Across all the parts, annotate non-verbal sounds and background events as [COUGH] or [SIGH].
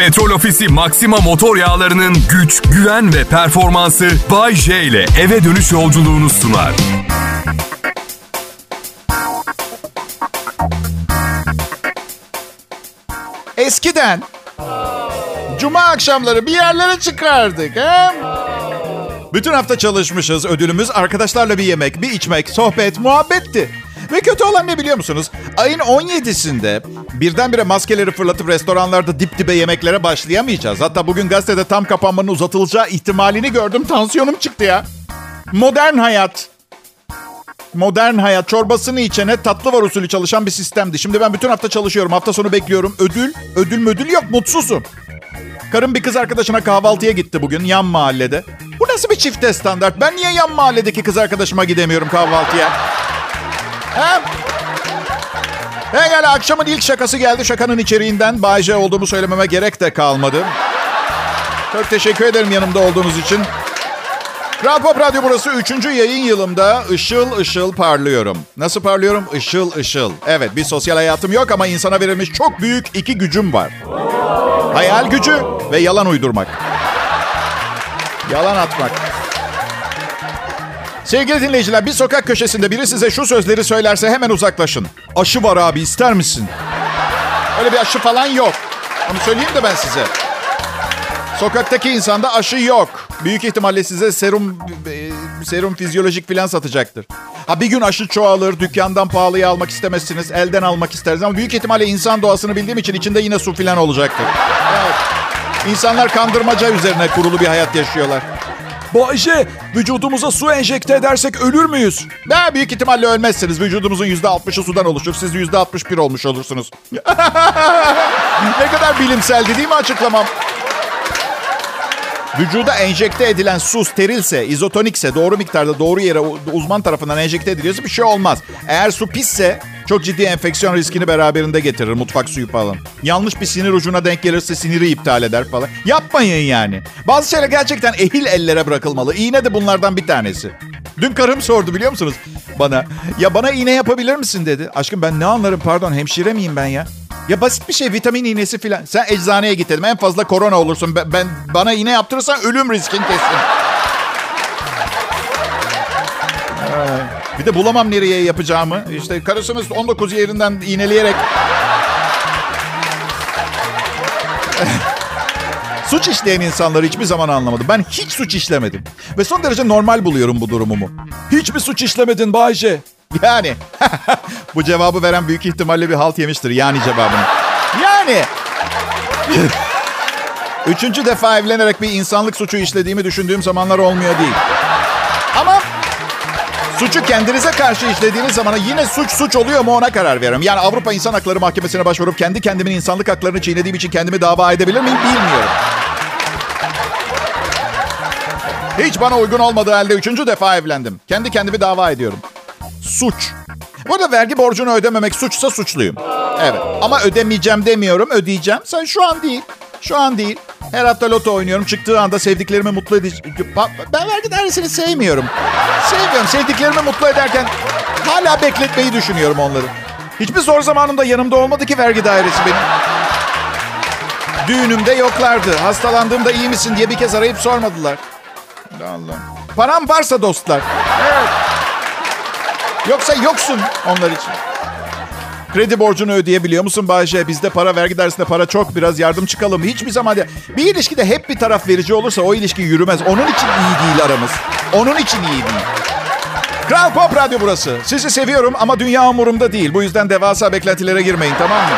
Petrol Ofisi Maxima motor yağlarının güç, güven ve performansı Bay J ile eve dönüş yolculuğunu sunar. Eskiden cuma akşamları bir yerlere çıkardık. He? Bütün hafta çalışmışız. Ödülümüz arkadaşlarla bir yemek, bir içmek, sohbet, muhabbetti. Ve kötü olan ne biliyor musunuz? Ayın 17'sinde birdenbire maskeleri fırlatıp restoranlarda dip dibe yemeklere başlayamayacağız. Hatta bugün gazetede tam kapanmanın uzatılacağı ihtimalini gördüm. Tansiyonum çıktı ya. Modern hayat. Modern hayat çorbasını içene tatlı var usulü çalışan bir sistemdi. Şimdi ben bütün hafta çalışıyorum. Hafta sonu bekliyorum. Ödül, ödül müdül yok. Mutsuzum. Karım bir kız arkadaşına kahvaltıya gitti bugün yan mahallede. Bu nasıl bir çifte standart? Ben niye yan mahalledeki kız arkadaşıma gidemiyorum kahvaltıya? He? He gel akşamın ilk şakası geldi. Şakanın içeriğinden Bay J olduğumu söylememe gerek de kalmadı. Çok teşekkür ederim yanımda olduğunuz için. Kral Pop Radyo burası 3. yayın yılımda ışıl ışıl parlıyorum. Nasıl parlıyorum? Işıl ışıl. Evet bir sosyal hayatım yok ama insana verilmiş çok büyük iki gücüm var. Hayal gücü ve yalan uydurmak. Yalan atmak. Sevgili dinleyiciler bir sokak köşesinde biri size şu sözleri söylerse hemen uzaklaşın. Aşı var abi ister misin? Öyle bir aşı falan yok. Onu söyleyeyim de ben size. Sokaktaki insanda aşı yok. Büyük ihtimalle size serum e, serum fizyolojik filan satacaktır. Ha bir gün aşı çoğalır, dükkandan pahalıya almak istemezsiniz, elden almak isteriz ama büyük ihtimalle insan doğasını bildiğim için içinde yine su filan olacaktır. Evet. İnsanlar kandırmaca üzerine kurulu bir hayat yaşıyorlar. Bayşe, vücudumuza su enjekte edersek ölür müyüz? Ne büyük ihtimalle ölmezsiniz. Vücudumuzun yüzde altmışı sudan oluşur. Siz yüzde altmış bir olmuş olursunuz. [LAUGHS] ne kadar bilimseldi değil mi açıklamam? Vücuda enjekte edilen su sterilse, izotonikse, doğru miktarda doğru yere uzman tarafından enjekte ediliyorsa bir şey olmaz. Eğer su pisse çok ciddi enfeksiyon riskini beraberinde getirir mutfak suyu falan. Yanlış bir sinir ucuna denk gelirse siniri iptal eder falan. Yapmayın yani. Bazı şeyler gerçekten ehil ellere bırakılmalı. İğne de bunlardan bir tanesi. Dün karım sordu biliyor musunuz bana? Ya bana iğne yapabilir misin dedi. Aşkım ben ne anlarım pardon hemşire miyim ben ya? Ya basit bir şey vitamin iğnesi filan. Sen eczaneye git dedim. En fazla korona olursun. Ben, ben bana iğne yaptırırsan ölüm riskin kesin. Bir de bulamam nereye yapacağımı. İşte karısınız 19 yerinden iğneleyerek... suç işleyen insanları hiçbir zaman anlamadım. Ben hiç suç işlemedim. Ve son derece normal buluyorum bu durumumu. Hiç mi suç işlemedin Bayce? [LAUGHS] Yani [LAUGHS] bu cevabı veren büyük ihtimalle bir halt yemiştir. Yani cevabını. Yani. [LAUGHS] Üçüncü defa evlenerek bir insanlık suçu işlediğimi düşündüğüm zamanlar olmuyor değil. Ama suçu kendinize karşı işlediğiniz zaman yine suç suç oluyor mu ona karar veririm. Yani Avrupa İnsan Hakları Mahkemesi'ne başvurup kendi kendimin insanlık haklarını çiğnediğim için kendimi dava edebilir miyim bilmiyorum. Hiç bana uygun olmadığı halde üçüncü defa evlendim. Kendi kendimi dava ediyorum. Suç. Burada vergi borcunu ödememek suçsa suçluyum. Evet. Ama ödemeyeceğim demiyorum. Ödeyeceğim. Sen şu an değil. Şu an değil. Her hafta loto oynuyorum. Çıktığı anda sevdiklerimi mutlu edeceğim. Ben vergi dairesini sevmiyorum. Sevmiyorum. Sevdiklerimi mutlu ederken hala bekletmeyi düşünüyorum onları. Hiçbir zor zamanımda yanımda olmadı ki vergi dairesi benim. Düğünümde yoklardı. Hastalandığımda iyi misin diye bir kez arayıp sormadılar. Allah. Param varsa dostlar. Evet. Yoksa yoksun onlar için. Kredi borcunu ödeyebiliyor musun Bayce? Bizde para vergi dairesinde para çok biraz yardım çıkalım. Hiçbir zaman de, bir ilişkide hep bir taraf verici olursa o ilişki yürümez. Onun için iyi değil aramız. Onun için iyi değil. Kral Pop Radyo burası. Sizi seviyorum ama dünya umurumda değil. Bu yüzden devasa beklentilere girmeyin tamam mı?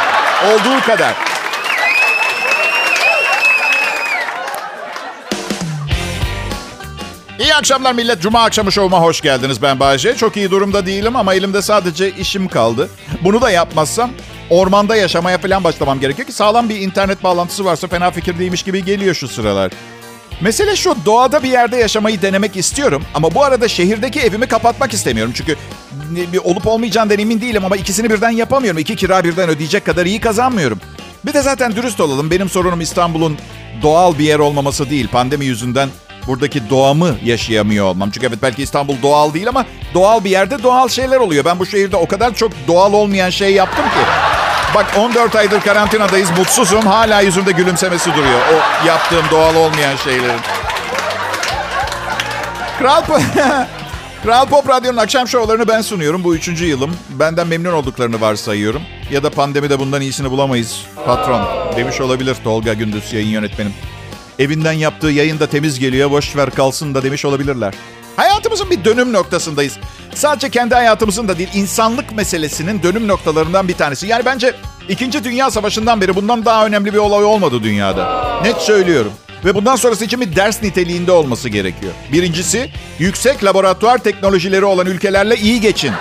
Olduğu kadar. İyi akşamlar millet. Cuma akşamı şovuma hoş geldiniz. Ben Bayece. Çok iyi durumda değilim ama elimde sadece işim kaldı. Bunu da yapmazsam ormanda yaşamaya falan başlamam gerekiyor ki sağlam bir internet bağlantısı varsa fena fikir değilmiş gibi geliyor şu sıralar. Mesele şu doğada bir yerde yaşamayı denemek istiyorum ama bu arada şehirdeki evimi kapatmak istemiyorum. Çünkü bir olup olmayacağından emin değilim ama ikisini birden yapamıyorum. İki kira birden ödeyecek kadar iyi kazanmıyorum. Bir de zaten dürüst olalım. Benim sorunum İstanbul'un doğal bir yer olmaması değil. Pandemi yüzünden buradaki doğamı yaşayamıyor olmam. Çünkü evet belki İstanbul doğal değil ama doğal bir yerde doğal şeyler oluyor. Ben bu şehirde o kadar çok doğal olmayan şey yaptım ki. Bak 14 aydır karantinadayız. Mutsuzum. Hala yüzümde gülümsemesi duruyor. O yaptığım doğal olmayan şeylerin. Kral, [LAUGHS] Kral Pop Radyo'nun akşam şovlarını ben sunuyorum. Bu üçüncü yılım. Benden memnun olduklarını varsayıyorum. Ya da pandemide bundan iyisini bulamayız. Patron demiş olabilir Tolga Gündüz yayın yönetmenim. Evinden yaptığı yayın da temiz geliyor. Boş ver kalsın da demiş olabilirler. Hayatımızın bir dönüm noktasındayız. Sadece kendi hayatımızın da değil, insanlık meselesinin dönüm noktalarından bir tanesi. Yani bence İkinci Dünya Savaşı'ndan beri bundan daha önemli bir olay olmadı dünyada. Net söylüyorum. Ve bundan sonrası için bir ders niteliğinde olması gerekiyor. Birincisi, yüksek laboratuvar teknolojileri olan ülkelerle iyi geçin.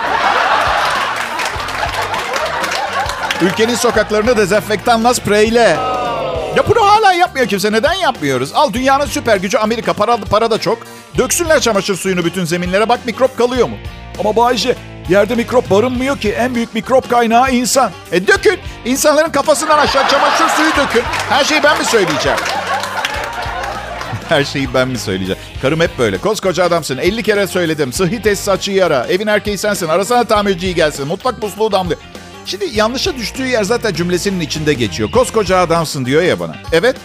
Ülkenin sokaklarını dezenfektanla spreyle. Ya bunu hala yapmıyor kimse. Neden yapmıyoruz? Al dünyanın süper gücü Amerika. Para, para da çok. Döksünler çamaşır suyunu bütün zeminlere. Bak mikrop kalıyor mu? Ama Bayce yerde mikrop barınmıyor ki. En büyük mikrop kaynağı insan. E dökün. İnsanların kafasından aşağı çamaşır suyu dökün. Her şeyi ben mi söyleyeceğim? Her şeyi ben mi söyleyeceğim? Karım hep böyle. Koskoca adamsın. 50 kere söyledim. Sıhhi tesisatçıyı ara. Evin erkeği sensin. Arasana tamirciyi gelsin. Mutfak musluğu damlıyor. Şimdi yanlışa düştüğü yer zaten cümlesinin içinde geçiyor. Koskoca adamsın diyor ya bana. Evet,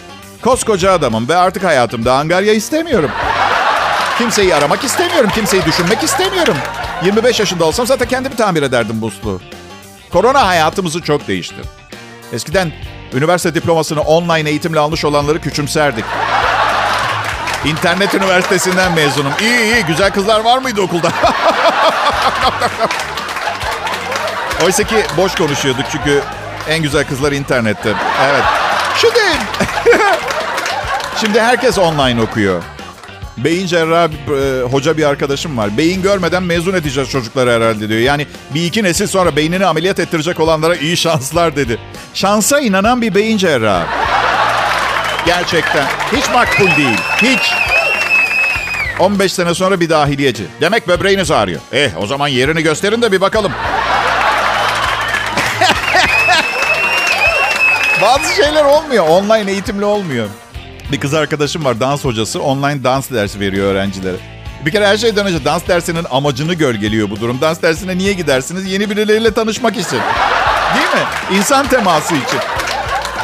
koskoca adamım ve artık hayatımda angarya istemiyorum. Kimseyi aramak istemiyorum. Kimseyi düşünmek istemiyorum. 25 yaşında olsam zaten kendimi tamir ederdim musluğu. Korona hayatımızı çok değişti. Eskiden üniversite diplomasını online eğitimle almış olanları küçümserdik. İnternet Üniversitesi'nden mezunum. İyi iyi güzel kızlar var mıydı okulda? [LAUGHS] Oysa ki boş konuşuyorduk çünkü en güzel kızlar internette. Evet. Şimdi, [LAUGHS] şimdi herkes online okuyor. Beyin cerrahı e, hoca bir arkadaşım var. Beyin görmeden mezun edeceğiz çocukları herhalde diyor. Yani bir iki nesil sonra beynini ameliyat ettirecek olanlara iyi şanslar dedi. Şansa inanan bir beyin cerrahı. Gerçekten. Hiç makbul değil. Hiç. 15 sene sonra bir dahiliyeci. Demek böbreğiniz ağrıyor. Eh o zaman yerini gösterin de bir bakalım. Bazı şeyler olmuyor. Online eğitimle olmuyor. Bir kız arkadaşım var dans hocası. Online dans dersi veriyor öğrencilere. Bir kere her şeyden önce dans dersinin amacını gölgeliyor bu durum. Dans dersine niye gidersiniz? Yeni birileriyle tanışmak için. Değil mi? İnsan teması için.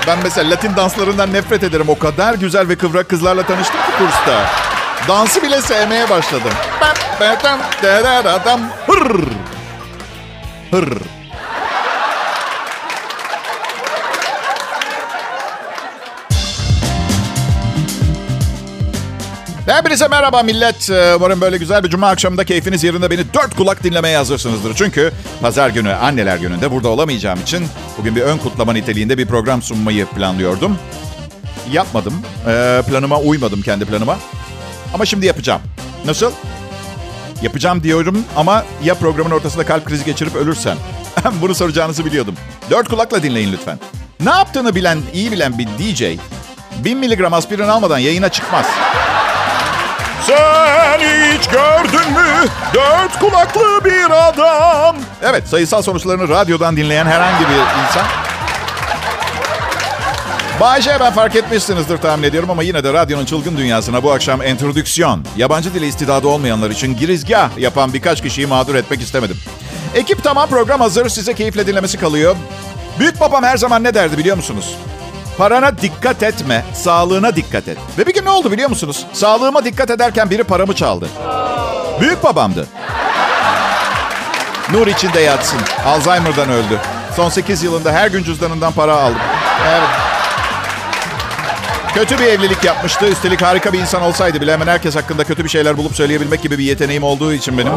Ben mesela Latin danslarından nefret ederim. O kadar güzel ve kıvrak kızlarla tanıştım ki kursta. Dansı bile sevmeye başladım. Hır. Hır. Hepinize merhaba millet. Ee, umarım böyle güzel bir cuma akşamında keyfiniz yerinde beni dört kulak dinlemeye hazırsınızdır. Çünkü pazar günü anneler gününde burada olamayacağım için bugün bir ön kutlama niteliğinde bir program sunmayı planlıyordum. Yapmadım. Ee, planıma uymadım kendi planıma. Ama şimdi yapacağım. Nasıl? Yapacağım diyorum ama ya programın ortasında kalp krizi geçirip ölürsen? [LAUGHS] Bunu soracağınızı biliyordum. Dört kulakla dinleyin lütfen. Ne yaptığını bilen, iyi bilen bir DJ 1000 miligram aspirin almadan yayına çıkmaz. Sen hiç gördün mü dört kulaklı bir adam? Evet sayısal sonuçlarını radyodan dinleyen herhangi bir insan. Bayce ben fark etmişsinizdir tahmin ediyorum ama yine de radyonun çılgın dünyasına bu akşam entrodüksiyon, yabancı dili istidadı olmayanlar için girizgah yapan birkaç kişiyi mağdur etmek istemedim. Ekip tamam program hazır size keyifle dinlemesi kalıyor. Büyük babam her zaman ne derdi biliyor musunuz? Parana dikkat etme, sağlığına dikkat et. Ve bir gün ne oldu biliyor musunuz? Sağlığıma dikkat ederken biri paramı çaldı. Büyük babamdı. Nur içinde yatsın. Alzheimer'dan öldü. Son 8 yılında her gün cüzdanından para aldım. Evet. Kötü bir evlilik yapmıştı. Üstelik harika bir insan olsaydı bile hemen herkes hakkında kötü bir şeyler bulup söyleyebilmek gibi bir yeteneğim olduğu için benim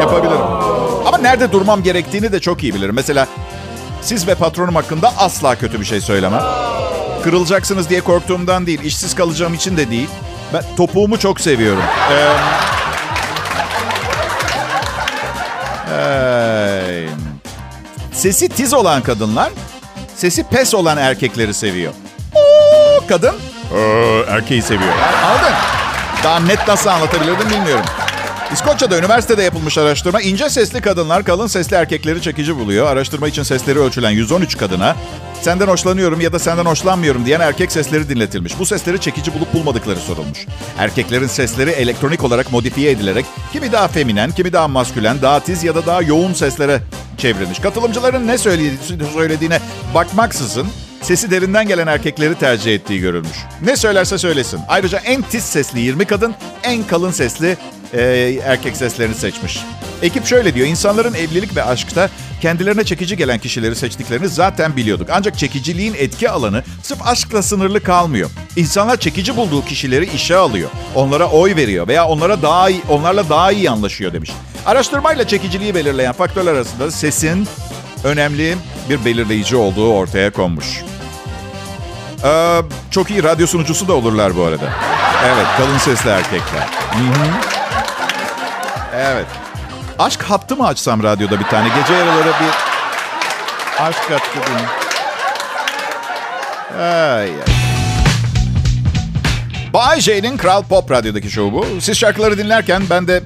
yapabilirim. Ama nerede durmam gerektiğini de çok iyi bilirim. Mesela siz ve patronum hakkında asla kötü bir şey söylemem. Kırılacaksınız diye korktuğumdan değil, işsiz kalacağım için de değil. Ben topuğumu çok seviyorum. Ee, ee, sesi tiz olan kadınlar, sesi pes olan erkekleri seviyor. Oo, kadın ee, erkeği seviyor. Anladın? Daha net nasıl anlatabilirdim bilmiyorum. İskoçya'da üniversitede yapılmış araştırma ince sesli kadınlar kalın sesli erkekleri çekici buluyor. Araştırma için sesleri ölçülen 113 kadına senden hoşlanıyorum ya da senden hoşlanmıyorum diyen erkek sesleri dinletilmiş. Bu sesleri çekici bulup bulmadıkları sorulmuş. Erkeklerin sesleri elektronik olarak modifiye edilerek kimi daha feminen, kimi daha maskülen, daha tiz ya da daha yoğun seslere çevrilmiş. Katılımcıların ne söylediğine bakmaksızın sesi derinden gelen erkekleri tercih ettiği görülmüş. Ne söylerse söylesin. Ayrıca en tiz sesli 20 kadın, en kalın sesli e, erkek seslerini seçmiş. Ekip şöyle diyor, insanların evlilik ve aşkta kendilerine çekici gelen kişileri seçtiklerini zaten biliyorduk. Ancak çekiciliğin etki alanı sırf aşkla sınırlı kalmıyor. İnsanlar çekici bulduğu kişileri işe alıyor. Onlara oy veriyor veya onlara daha iyi, onlarla daha iyi anlaşıyor demiş. Araştırmayla çekiciliği belirleyen faktörler arasında sesin önemli bir belirleyici olduğu ortaya konmuş. Ee, çok iyi radyo sunucusu da olurlar bu arada. Evet, kalın sesli erkekler. Hı-hı. Evet. Aşk hattı mı açsam radyoda bir tane? Gece yarıları bir aşk hattı değil. Ay, ay. Bay J'nin Kral Pop Radyo'daki şovu bu. Siz şarkıları dinlerken ben de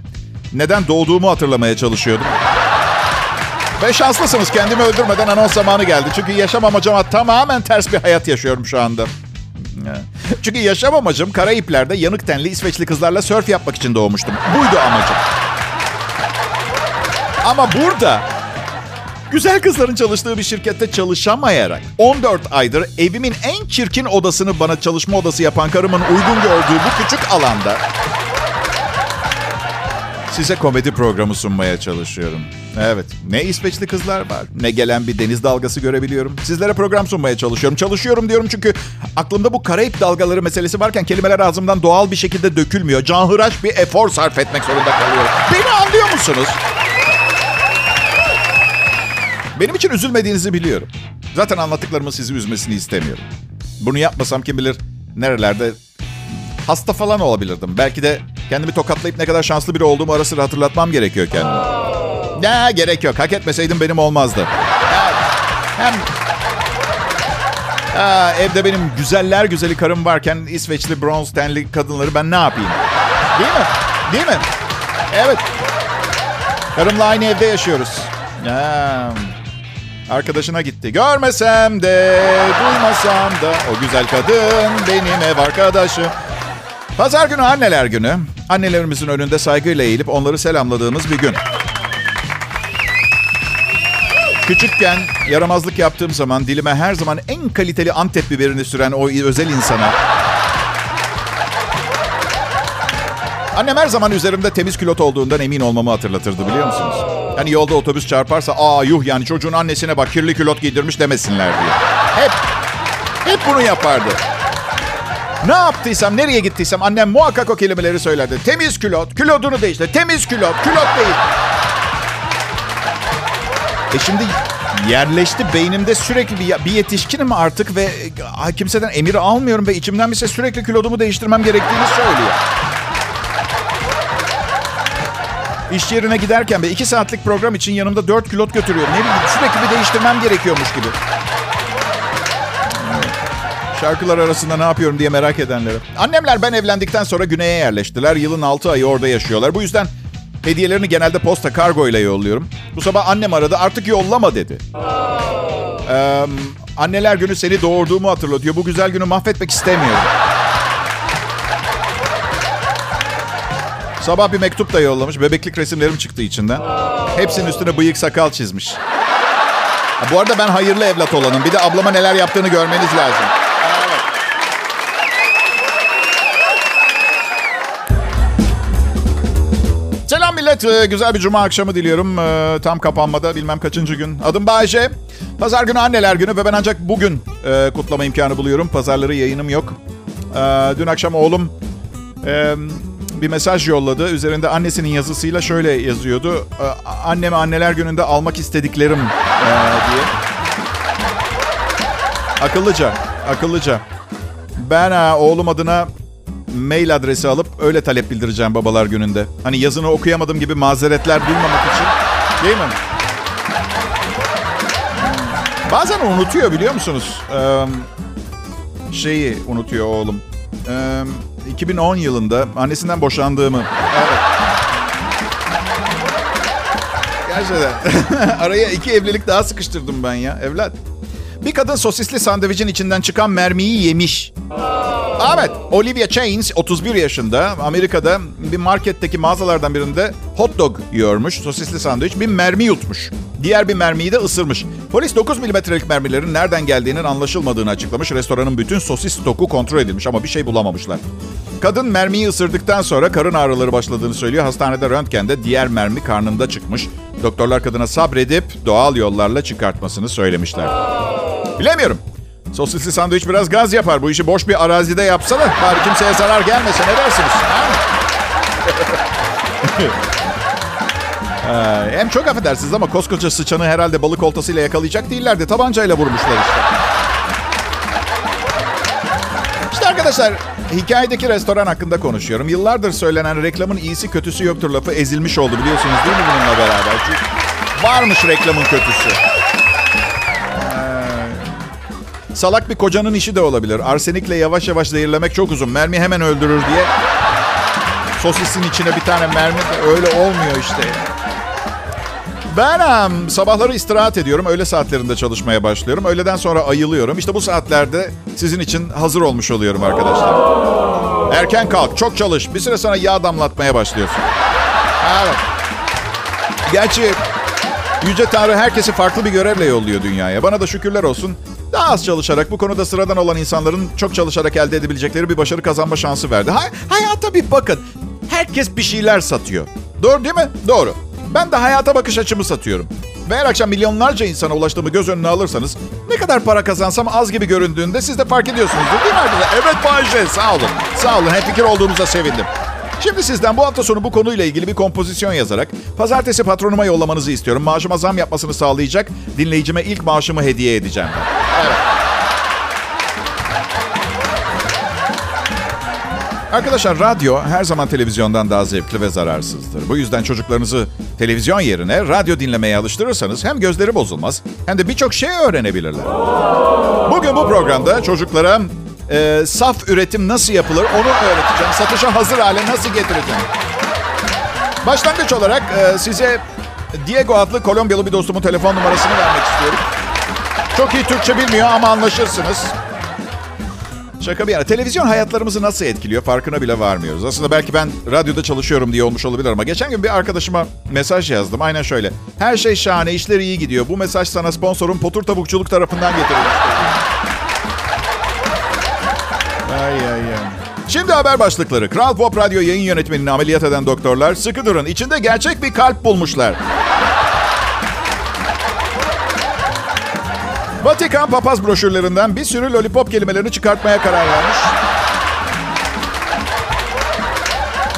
neden doğduğumu hatırlamaya çalışıyordum. Ve şanslısınız kendimi öldürmeden anons zamanı geldi. Çünkü yaşam amacıma tamamen ters bir hayat yaşıyorum şu anda. Çünkü yaşam amacım Karayipler'de yanık tenli İsveçli kızlarla sörf yapmak için doğmuştum. Buydu amacım. Ama burada güzel kızların çalıştığı bir şirkette çalışamayarak 14 aydır evimin en çirkin odasını bana çalışma odası yapan karımın uygun gördüğü bu küçük alanda size komedi programı sunmaya çalışıyorum. Evet. Ne İsveçli kızlar var, ne gelen bir deniz dalgası görebiliyorum. Sizlere program sunmaya çalışıyorum. Çalışıyorum diyorum çünkü aklımda bu Karayip dalgaları meselesi varken kelimeler ağzımdan doğal bir şekilde dökülmüyor. Canhıraş bir efor sarf etmek zorunda kalıyorum. Beni anlıyor musunuz? Benim için üzülmediğinizi biliyorum. Zaten anlattıklarımın sizi üzmesini istemiyorum. Bunu yapmasam kim bilir nerelerde hasta falan olabilirdim. Belki de kendimi tokatlayıp ne kadar şanslı biri olduğumu ara sıra hatırlatmam gerekiyor kendime. Ne gerek yok. Hak etmeseydim benim olmazdı. Hem Aa, evde benim güzeller güzeli karım varken İsveçli bronz tenli kadınları ben ne yapayım? Değil mi? Değil mi? Evet. Karımla aynı evde yaşıyoruz. Ya, arkadaşına gitti. Görmesem de, duymasam da o güzel kadın benim ev arkadaşım. Pazar günü anneler günü. Annelerimizin önünde saygıyla eğilip onları selamladığımız bir gün. Küçükken yaramazlık yaptığım zaman dilime her zaman en kaliteli Antep biberini süren o özel insana... Annem her zaman üzerimde temiz külot olduğundan emin olmamı hatırlatırdı biliyor musunuz? Hani yolda otobüs çarparsa aa yuh yani çocuğun annesine bak kirli külot giydirmiş demesinler diye. Hep, hep bunu yapardı. Ne yaptıysam, nereye gittiysem annem muhakkak o kelimeleri söylerdi. Temiz külot, külotunu değiştir. Temiz külot, külot değil. E şimdi yerleşti beynimde sürekli bir, bir yetişkinim artık ve kimseden emir almıyorum ve içimden bir ses sürekli kilodumu değiştirmem gerektiğini söylüyor. İş yerine giderken ve iki saatlik program için yanımda dört kilot götürüyorum. Ne bileyim sürekli bir değiştirmem gerekiyormuş gibi. Şarkılar arasında ne yapıyorum diye merak edenlere. Annemler ben evlendikten sonra güneye yerleştiler. Yılın altı ayı orada yaşıyorlar. Bu yüzden hediyelerini genelde posta kargo ile yolluyorum. Bu sabah annem aradı artık yollama dedi. Ee, anneler günü seni doğurduğumu hatırlatıyor. Bu güzel günü mahvetmek istemiyorum. Sabah bir mektup da yollamış. Bebeklik resimlerim çıktı içinden. Hepsinin üstüne bıyık sakal çizmiş. Bu arada ben hayırlı evlat olanım. Bir de ablama neler yaptığını görmeniz lazım. Millet. Ee, güzel bir cuma akşamı diliyorum. Ee, tam kapanmada bilmem kaçıncı gün. Adım Bayece. Pazar günü anneler günü ve ben ancak bugün e, kutlama imkanı buluyorum. Pazarları yayınım yok. Dün akşam oğlum e, bir mesaj yolladı. Üzerinde annesinin yazısıyla şöyle yazıyordu. Anneme anneler gününde almak istediklerim e, diye. Akıllıca, akıllıca. Ben oğlum adına mail adresi alıp öyle talep bildireceğim babalar gününde. Hani yazını okuyamadım gibi mazeretler duymamak için. Değil mi? Bazen unutuyor biliyor musunuz? Ee, şeyi unutuyor oğlum. Ee, 2010 yılında annesinden boşandığımı. Evet. Gerçekten. [LAUGHS] Araya iki evlilik daha sıkıştırdım ben ya evlat. Bir kadın sosisli sandviçin içinden çıkan mermiyi yemiş. Evet, Olivia Chains 31 yaşında Amerika'da bir marketteki mağazalardan birinde hot dog yiyormuş. Sosisli sandviç bir mermi yutmuş. Diğer bir mermiyi de ısırmış. Polis 9 milimetrelik mermilerin nereden geldiğinin anlaşılmadığını açıklamış. Restoranın bütün sosis stoku kontrol edilmiş ama bir şey bulamamışlar. Kadın mermiyi ısırdıktan sonra karın ağrıları başladığını söylüyor. Hastanede röntgende diğer mermi karnında çıkmış. Doktorlar kadına sabredip doğal yollarla çıkartmasını söylemişler. Bilemiyorum. Sosisli sandviç biraz gaz yapar. Bu işi boş bir arazide yapsana. Bari kimseye zarar gelmese. Ne dersiniz? Hem çok affedersiniz ama koskoca sıçanı herhalde balık oltasıyla [LAUGHS] yakalayacak değillerdi. Tabancayla vurmuşlar işte. Arkadaşlar hikayedeki restoran hakkında konuşuyorum. Yıllardır söylenen reklamın iyisi kötüsü yoktur lafı ezilmiş oldu biliyorsunuz değil mi bununla beraber? Çünkü varmış reklamın kötüsü. Salak bir kocanın işi de olabilir. Arsenikle yavaş yavaş zehirlemek çok uzun. Mermi hemen öldürür diye. Sosisin içine bir tane mermi öyle olmuyor işte. Ben um, sabahları istirahat ediyorum. Öğle saatlerinde çalışmaya başlıyorum. Öğleden sonra ayılıyorum. İşte bu saatlerde sizin için hazır olmuş oluyorum arkadaşlar. Erken kalk, çok çalış. Bir süre sonra yağ damlatmaya başlıyorsun. Evet. Gerçi Yüce Tanrı herkesi farklı bir görevle yolluyor dünyaya. Bana da şükürler olsun. Daha az çalışarak, bu konuda sıradan olan insanların çok çalışarak elde edebilecekleri bir başarı kazanma şansı verdi. Hay hayata bir bakın. Herkes bir şeyler satıyor. Doğru değil mi? Doğru. Ben de hayata bakış açımı satıyorum. Ve her akşam milyonlarca insana ulaştığımı göz önüne alırsanız ne kadar para kazansam az gibi göründüğünde siz de fark ediyorsunuzdur değil mi arkadaşlar? Evet Bayce sağ olun. Sağ olun. Hep fikir olduğunuza sevindim. Şimdi sizden bu hafta sonu bu konuyla ilgili bir kompozisyon yazarak pazartesi patronuma yollamanızı istiyorum. Maaşıma zam yapmasını sağlayacak dinleyicime ilk maaşımı hediye edeceğim. Evet. Arkadaşlar radyo her zaman televizyondan daha zevkli ve zararsızdır. Bu yüzden çocuklarınızı televizyon yerine radyo dinlemeye alıştırırsanız hem gözleri bozulmaz hem de birçok şey öğrenebilirler. Bugün bu programda çocuklara e, saf üretim nasıl yapılır onu öğreteceğim. Satışa hazır hale nasıl getireceğim. Başlangıç olarak e, size Diego adlı Kolombiyalı bir dostumun telefon numarasını vermek istiyorum. Çok iyi Türkçe bilmiyor ama anlaşırsınız. Şaka bir yana. Televizyon hayatlarımızı nasıl etkiliyor farkına bile varmıyoruz. Aslında belki ben radyoda çalışıyorum diye olmuş olabilir ama geçen gün bir arkadaşıma mesaj yazdım. Aynen şöyle. Her şey şahane, işler iyi gidiyor. Bu mesaj sana sponsorun Potur Tavukçuluk tarafından getirilmiş. ay ay ay. Şimdi haber başlıkları. Kral Pop Radyo yayın yönetmenini ameliyat eden doktorlar sıkı durun. İçinde gerçek bir kalp bulmuşlar. Vatikan papaz broşürlerinden bir sürü lollipop kelimelerini çıkartmaya karar vermiş.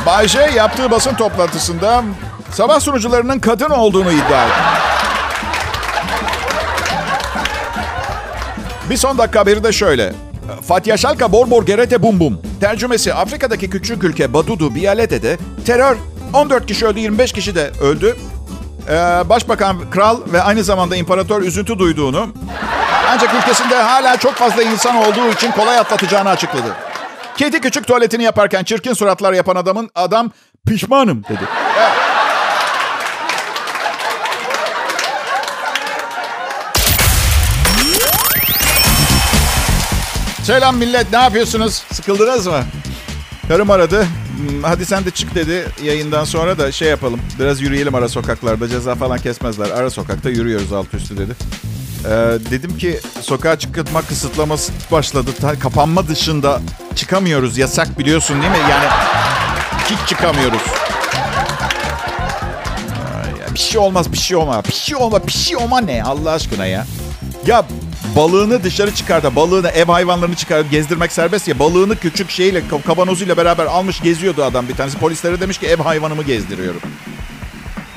Bay J yaptığı basın toplantısında sabah sunucularının kadın olduğunu iddia etti. Bir son dakika haberi de şöyle. Fatih Şalka Borbor Gerete Bum Bum. Tercümesi Afrika'daki küçük ülke Badudu Bialete'de terör 14 kişi öldü 25 kişi de öldü. Ee, Başbakan, kral ve aynı zamanda imparator üzüntü duyduğunu ancak ülkesinde hala çok fazla insan olduğu için kolay atlatacağını açıkladı. Kedi küçük tuvaletini yaparken çirkin suratlar yapan adamın adam pişmanım dedi. Evet. Selam millet ne yapıyorsunuz? Sıkıldınız mı? Karım aradı. Hmm, Hadi sen de çık dedi yayından sonra da şey yapalım. Biraz yürüyelim ara sokaklarda ceza falan kesmezler. Ara sokakta yürüyoruz alt üstü dedi. Ee, dedim ki sokağa çıkma kısıtlaması başladı. Ta- kapanma dışında çıkamıyoruz. Yasak biliyorsun değil mi? Yani hiç çıkamıyoruz. Ay, bir şey olmaz, bir şey olmaz. Bir şey olma, bir şey olma ne Allah aşkına ya? Ya balığını dışarı çıkar da balığını ev hayvanlarını çıkar gezdirmek serbest ya balığını küçük şeyle kavanozuyla beraber almış geziyordu adam bir tanesi polislere demiş ki ev hayvanımı gezdiriyorum.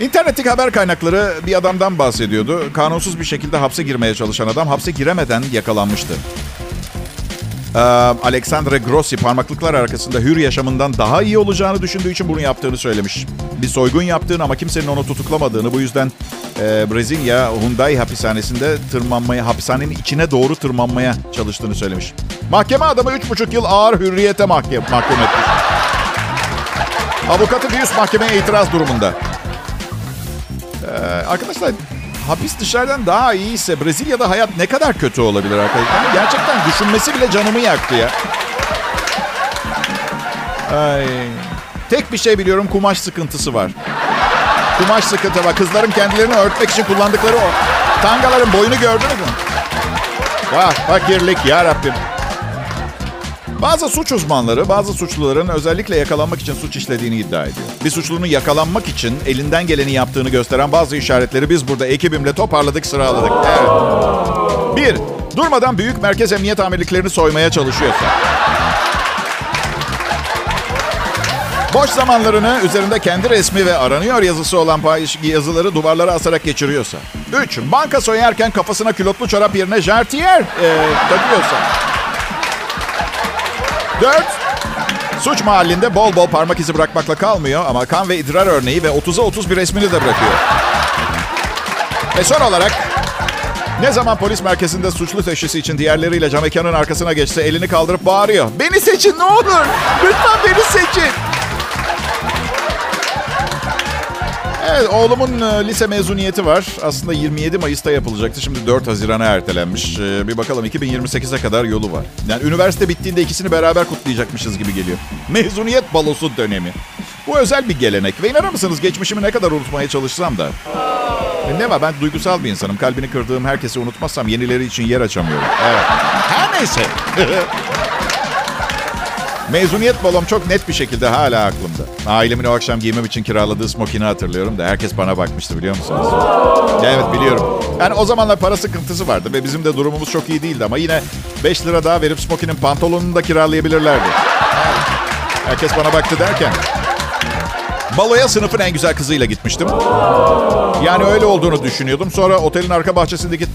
İnternetteki haber kaynakları bir adamdan bahsediyordu. Kanunsuz bir şekilde hapse girmeye çalışan adam hapse giremeden yakalanmıştı. Ee, Alexandre Grossi parmaklıklar arkasında hür yaşamından daha iyi olacağını düşündüğü için bunu yaptığını söylemiş. Bir soygun yaptığını ama kimsenin onu tutuklamadığını bu yüzden e, Brezilya Hyundai hapishanesinde tırmanmaya, hapishanenin içine doğru tırmanmaya çalıştığını söylemiş. Mahkeme adamı 3,5 yıl ağır hürriyete mahkum etmiş. Avukatı üst mahkemeye itiraz durumunda. Ee, arkadaşlar hapis dışarıdan daha iyiyse Brezilya'da hayat ne kadar kötü olabilir arkadaşlar? Gerçekten düşünmesi bile canımı yaktı ya. Ay. Tek bir şey biliyorum kumaş sıkıntısı var. Kumaş sıkıntı var. Kızların kendilerini örtmek için kullandıkları o tangaların boyunu gördünüz mü? Vah fakirlik ya Rabbim. Bazı suç uzmanları bazı suçluların özellikle yakalanmak için suç işlediğini iddia ediyor. Bir suçlunun yakalanmak için elinden geleni yaptığını gösteren bazı işaretleri biz burada ekibimle toparladık, sıraladık. Evet. Bir, durmadan büyük merkez emniyet amirliklerini soymaya çalışıyorsa. Boş zamanlarını üzerinde kendi resmi ve aranıyor yazısı olan yazıları duvarlara asarak geçiriyorsa. 3. Banka soyarken kafasına külotlu çorap yerine jartiyer e, takıyorsa. 4. Suç mahallinde bol bol parmak izi bırakmakla kalmıyor ama kan ve idrar örneği ve 30'a 30 bir resmini de bırakıyor. Ve son olarak ne zaman polis merkezinde suçlu teşhisi için diğerleriyle cam arkasına geçse elini kaldırıp bağırıyor. Beni seçin ne olur. Lütfen beni seçin. Evet oğlumun e, lise mezuniyeti var. Aslında 27 Mayıs'ta yapılacaktı. Şimdi 4 Haziran'a ertelenmiş. E, bir bakalım 2028'e kadar yolu var. Yani üniversite bittiğinde ikisini beraber kutlayacakmışız gibi geliyor. [LAUGHS] Mezuniyet balosu dönemi. Bu özel bir gelenek. Ve inanır mısınız geçmişimi ne kadar unutmaya çalışsam da. E, ne var ben duygusal bir insanım. Kalbini kırdığım herkesi unutmazsam yenileri için yer açamıyorum. Evet. Her neyse. [LAUGHS] Mezuniyet balom çok net bir şekilde hala aklımda. Ailemin o akşam giymem için kiraladığı smokini hatırlıyorum da herkes bana bakmıştı biliyor musunuz? Evet biliyorum. Yani o zamanlar para sıkıntısı vardı ve bizim de durumumuz çok iyi değildi ama yine 5 lira daha verip smokinin pantolonunu da kiralayabilirlerdi. Herkes bana baktı derken. Baloya sınıfın en güzel kızıyla gitmiştim. Yani öyle olduğunu düşünüyordum. Sonra otelin arka bahçesindeki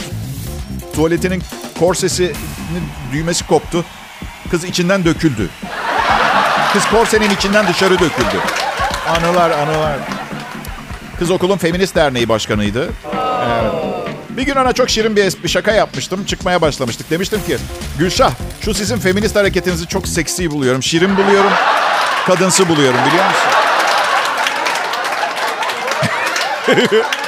tuvaletinin korsesinin düğmesi koptu. Kız içinden döküldü. Kız korsenin içinden dışarı döküldü. Anılar anılar. Kız okulun feminist derneği başkanıydı. Evet. Bir gün ona çok şirin bir, bir şaka yapmıştım. Çıkmaya başlamıştık. Demiştim ki Gülşah şu sizin feminist hareketinizi çok seksi buluyorum. Şirin buluyorum. Kadınsı buluyorum biliyor musun? [LAUGHS]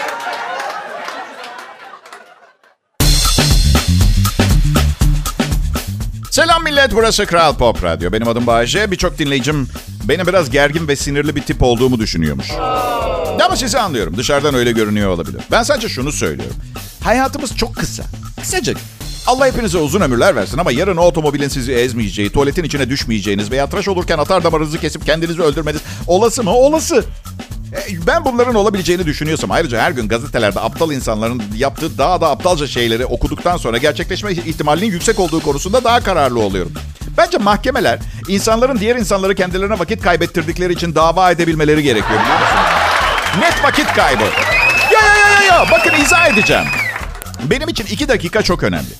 Selam millet, burası Kral Pop Radyo. Benim adım Bayece. Birçok dinleyicim benim biraz gergin ve sinirli bir tip olduğumu düşünüyormuş. Ama sizi anlıyorum. Dışarıdan öyle görünüyor olabilir. Ben sadece şunu söylüyorum. Hayatımız çok kısa. Kısacık. Allah hepinize uzun ömürler versin ama yarın o otomobilin sizi ezmeyeceği, tuvaletin içine düşmeyeceğiniz veya tıraş olurken atar damarınızı kesip kendinizi öldürmeniz olası mı? Olası. E, ben bunların olabileceğini düşünüyorsam ayrıca her gün gazetelerde aptal insanların yaptığı daha da aptalca şeyleri okuduktan sonra gerçekleşme ihtimalinin yüksek olduğu konusunda daha kararlı oluyorum. Bence mahkemeler insanların diğer insanları kendilerine vakit kaybettirdikleri için dava edebilmeleri gerekiyor biliyor? Net vakit kaybı. Ya ya ya ya ya bakın izah edeceğim. Benim için iki dakika çok önemli.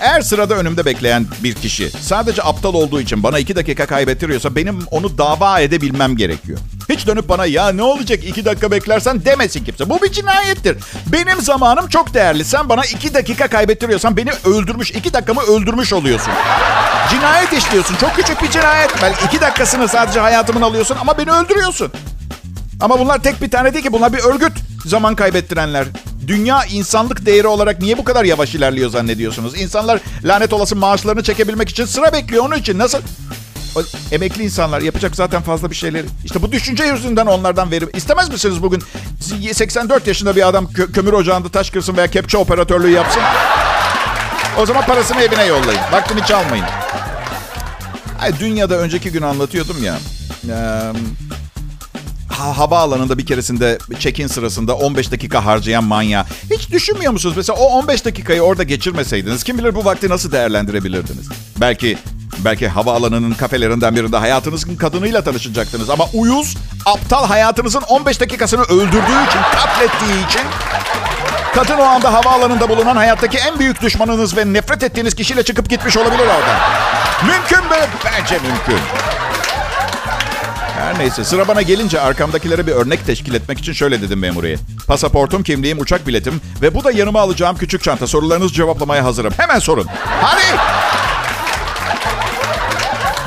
Eğer sırada önümde bekleyen bir kişi sadece aptal olduğu için bana iki dakika kaybettiriyorsa benim onu dava edebilmem gerekiyor. Hiç dönüp bana ya ne olacak iki dakika beklersen demesin kimse. Bu bir cinayettir. Benim zamanım çok değerli. Sen bana iki dakika kaybettiriyorsan beni öldürmüş, iki dakikamı öldürmüş oluyorsun. Cinayet işliyorsun. Çok küçük bir cinayet. Belki iki dakikasını sadece hayatımın alıyorsun ama beni öldürüyorsun. Ama bunlar tek bir tane değil ki. Bunlar bir örgüt. Zaman kaybettirenler. Dünya insanlık değeri olarak niye bu kadar yavaş ilerliyor zannediyorsunuz? İnsanlar lanet olası maaşlarını çekebilmek için sıra bekliyor. Onun için nasıl? Emekli insanlar yapacak zaten fazla bir şeyleri. İşte bu düşünce yüzünden onlardan verip istemez misiniz bugün 84 yaşında bir adam kö- kömür ocağında taş kırsın veya kepçe operatörlüğü yapsın? O zaman parasını evine yollayın. Vaktini çalmayın. Ay, dünyada önceki gün anlatıyordum ya. Ee, ha, havaalanında bir keresinde check-in sırasında 15 dakika harcayan manya. Hiç düşünmüyor musunuz? Mesela o 15 dakikayı orada geçirmeseydiniz kim bilir bu vakti nasıl değerlendirebilirdiniz? Belki belki havaalanının kafelerinden birinde hayatınızın kadınıyla tanışacaktınız. Ama uyuz, aptal hayatınızın 15 dakikasını öldürdüğü için, katlettiği için kadın o anda havaalanında bulunan hayattaki en büyük düşmanınız ve nefret ettiğiniz kişiyle çıkıp gitmiş olabilir oradan. Mümkün mü? Bence mümkün. Her neyse sıra bana gelince arkamdakilere bir örnek teşkil etmek için şöyle dedim memuriye. Pasaportum, kimliğim, uçak biletim ve bu da yanıma alacağım küçük çanta. Sorularınızı cevaplamaya hazırım. Hemen sorun. Hadi!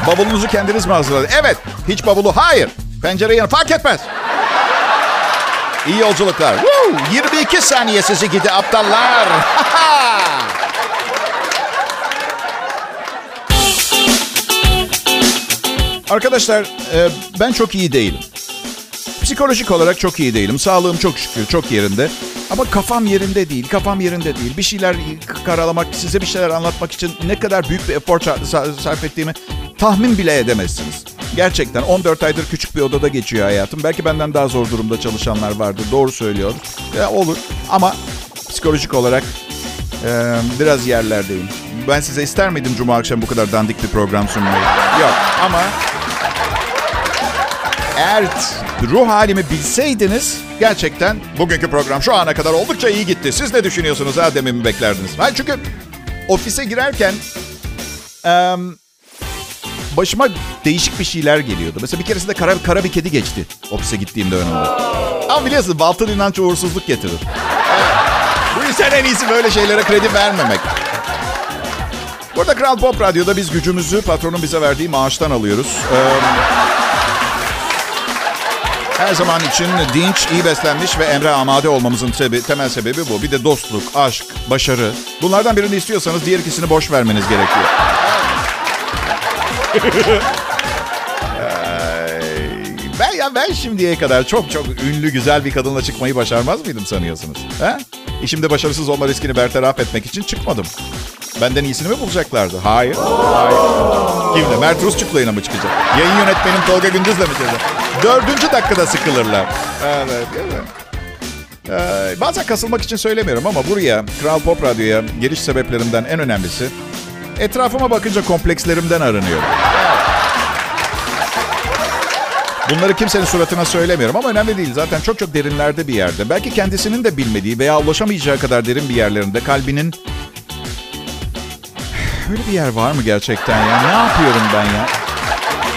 Bavulunuzu kendiniz mi hazırladınız? Evet. Hiç bavulu? Hayır. Pencere yanı fark etmez. İyi yolculuklar. Woo! 22 saniye sizi gidi aptallar. [LAUGHS] Arkadaşlar e, ben çok iyi değilim. Psikolojik olarak çok iyi değilim. Sağlığım çok şükür çok yerinde. Ama kafam yerinde değil. Kafam yerinde değil. Bir şeyler karalamak, size bir şeyler anlatmak için ne kadar büyük bir efor sarf ettiğimi tahmin bile edemezsiniz. Gerçekten 14 aydır küçük bir odada geçiyor hayatım. Belki benden daha zor durumda çalışanlar vardır. Doğru söylüyor. Ya olur. Ama psikolojik olarak e, biraz yerlerdeyim. Ben size ister miydim Cuma akşam bu kadar dandik bir program sunmayı? Yok ama eğer ruh halimi bilseydiniz gerçekten bugünkü program şu ana kadar oldukça iyi gitti. Siz ne düşünüyorsunuz? Ha demin mi beklerdiniz? Ben çünkü ofise girerken e, başıma değişik bir şeyler geliyordu. Mesela bir keresinde kara, kara bir kedi geçti ofise gittiğimde önümde. Ama biliyorsun batıl inanç uğursuzluk getirir. Bu yüzden en iyisi böyle şeylere kredi vermemek. Burada Kral Pop Radyo'da biz gücümüzü patronun bize verdiği maaştan alıyoruz. Ee, her zaman için dinç, iyi beslenmiş ve emre amade olmamızın sebebi, temel sebebi bu. Bir de dostluk, aşk, başarı. Bunlardan birini istiyorsanız diğer ikisini boş vermeniz gerekiyor. Ben ya ben şimdiye kadar çok çok ünlü güzel bir kadınla çıkmayı başarmaz mıydım sanıyorsunuz? He? İşimde başarısız olma riskini bertaraf etmek için çıkmadım. Benden iyisini mi bulacaklardı? Hayır. Hayır. Kimle? Mert Rusçuk'la mı çıkacak? Yayın yönetmenim Tolga Gündüz'le mi çıkacak? Dördüncü dakikada sıkılırlar. Evet, evet. Ee, bazen kasılmak için söylemiyorum ama buraya, Kral Pop Radyo'ya geliş sebeplerimden en önemlisi etrafıma bakınca komplekslerimden aranıyorum. Bunları kimsenin suratına söylemiyorum ama önemli değil. Zaten çok çok derinlerde bir yerde. Belki kendisinin de bilmediği veya ulaşamayacağı kadar derin bir yerlerinde kalbinin... Öyle bir yer var mı gerçekten ya? Ne yapıyorum ben ya?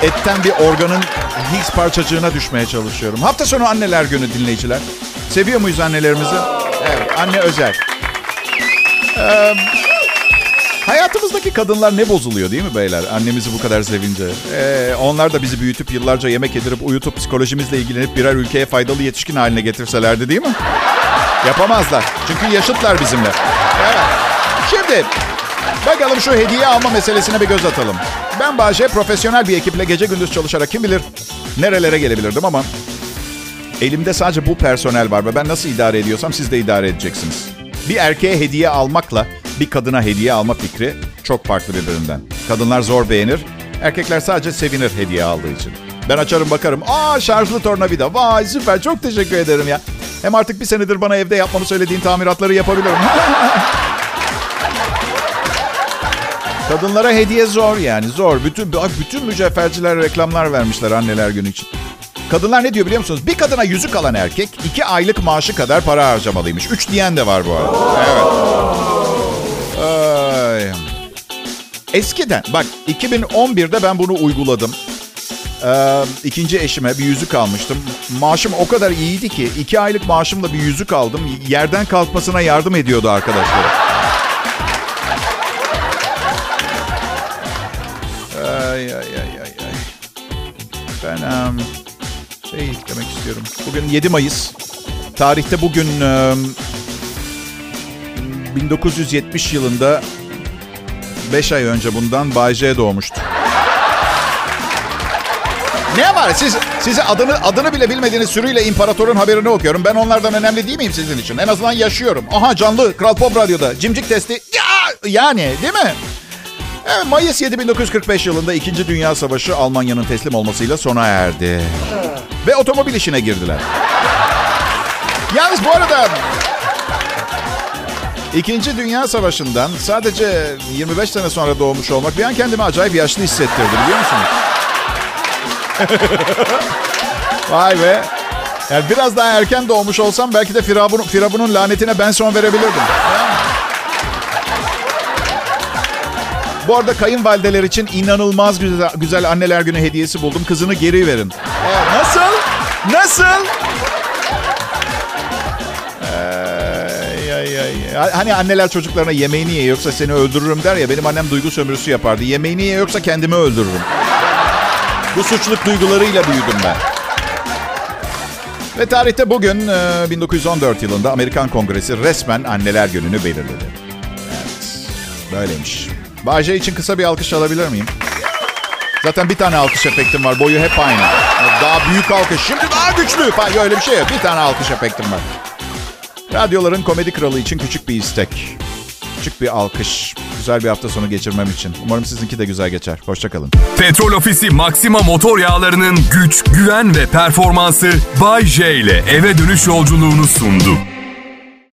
Etten bir organın Higgs parçacığına düşmeye çalışıyorum. Hafta sonu anneler günü dinleyiciler. Seviyor muyuz annelerimizi? Evet, anne özel. Ee, hayatımızdaki kadınlar ne bozuluyor değil mi beyler? Annemizi bu kadar sevince. Ee, onlar da bizi büyütüp yıllarca yemek yedirip uyutup psikolojimizle ilgilenip birer ülkeye faydalı yetişkin haline getirselerdi değil mi? Yapamazlar. Çünkü yaşıtlar bizimle. Evet. Şimdi bakalım şu hediye alma meselesine bir göz atalım. Ben Bahçe profesyonel bir ekiple gece gündüz çalışarak kim bilir nerelere gelebilirdim ama elimde sadece bu personel var ve ben nasıl idare ediyorsam siz de idare edeceksiniz. Bir erkeğe hediye almakla bir kadına hediye alma fikri çok farklı birbirinden. Kadınlar zor beğenir, erkekler sadece sevinir hediye aldığı için. Ben açarım bakarım. Aa şarjlı tornavida. Vay süper çok teşekkür ederim ya. Hem artık bir senedir bana evde yapmamı söylediğin tamiratları yapabilirim. [LAUGHS] Kadınlara hediye zor yani zor. Bütün bütün mücevherciler reklamlar vermişler anneler günü için. Kadınlar ne diyor biliyor musunuz? Bir kadına yüzük alan erkek iki aylık maaşı kadar para harcamalıymış. Üç diyen de var bu arada. Evet. Eskiden bak 2011'de ben bunu uyguladım. Ee, ikinci eşime bir yüzük almıştım. Maaşım o kadar iyiydi ki iki aylık maaşımla bir yüzük aldım. Yerden kalkmasına yardım ediyordu arkadaşlar. Ay ay ay ay ay. Ben um, şey demek istiyorum. Bugün 7 Mayıs. Tarihte bugün um, 1970 yılında 5 ay önce bundan Bay J doğmuştu. Ne var? Siz size adını adını bile bilmediğiniz sürüyle imparatorun haberini okuyorum. Ben onlardan önemli değil miyim sizin için? En azından yaşıyorum. Aha canlı Kral Pop Radyo'da. Cimcik testi. Ya! Yani değil mi? Evet, Mayıs 7 1945 yılında 2. Dünya Savaşı Almanya'nın teslim olmasıyla sona erdi. Ve otomobil işine girdiler. Yalnız bu arada İkinci Dünya Savaşı'ndan sadece 25 sene sonra doğmuş olmak bir an kendimi acayip yaşlı hissettirdi biliyor musunuz? [LAUGHS] Vay be. Yani biraz daha erken doğmuş olsam belki de Firavun, Firavun'un lanetine ben son verebilirdim. Bu arada kayınvalideler için inanılmaz güzel, güzel anneler günü hediyesi buldum. Kızını geri verin. Nasıl? Nasıl? Hani anneler çocuklarına yemeğini ye yoksa seni öldürürüm der ya. Benim annem duygu sömürüsü yapardı. Yemeğini ye yoksa kendimi öldürürüm. Bu suçluluk duygularıyla büyüdüm ben. Ve tarihte bugün 1914 yılında Amerikan Kongresi resmen Anneler Günü'nü belirledi. Evet, böyleymiş. Bahçe için kısa bir alkış alabilir miyim? Zaten bir tane alkış efektim var. Boyu hep aynı. Daha büyük alkış. Şimdi daha güçlü. Falan. Öyle bir şey yok. Bir tane alkış efektim var. Radyoların komedi kralı için küçük bir istek. Küçük bir alkış. Güzel bir hafta sonu geçirmem için. Umarım sizinki de güzel geçer. Hoşçakalın. Petrol Ofisi Maxima motor yağlarının güç, güven ve performansı Bay J ile eve dönüş yolculuğunu sundu.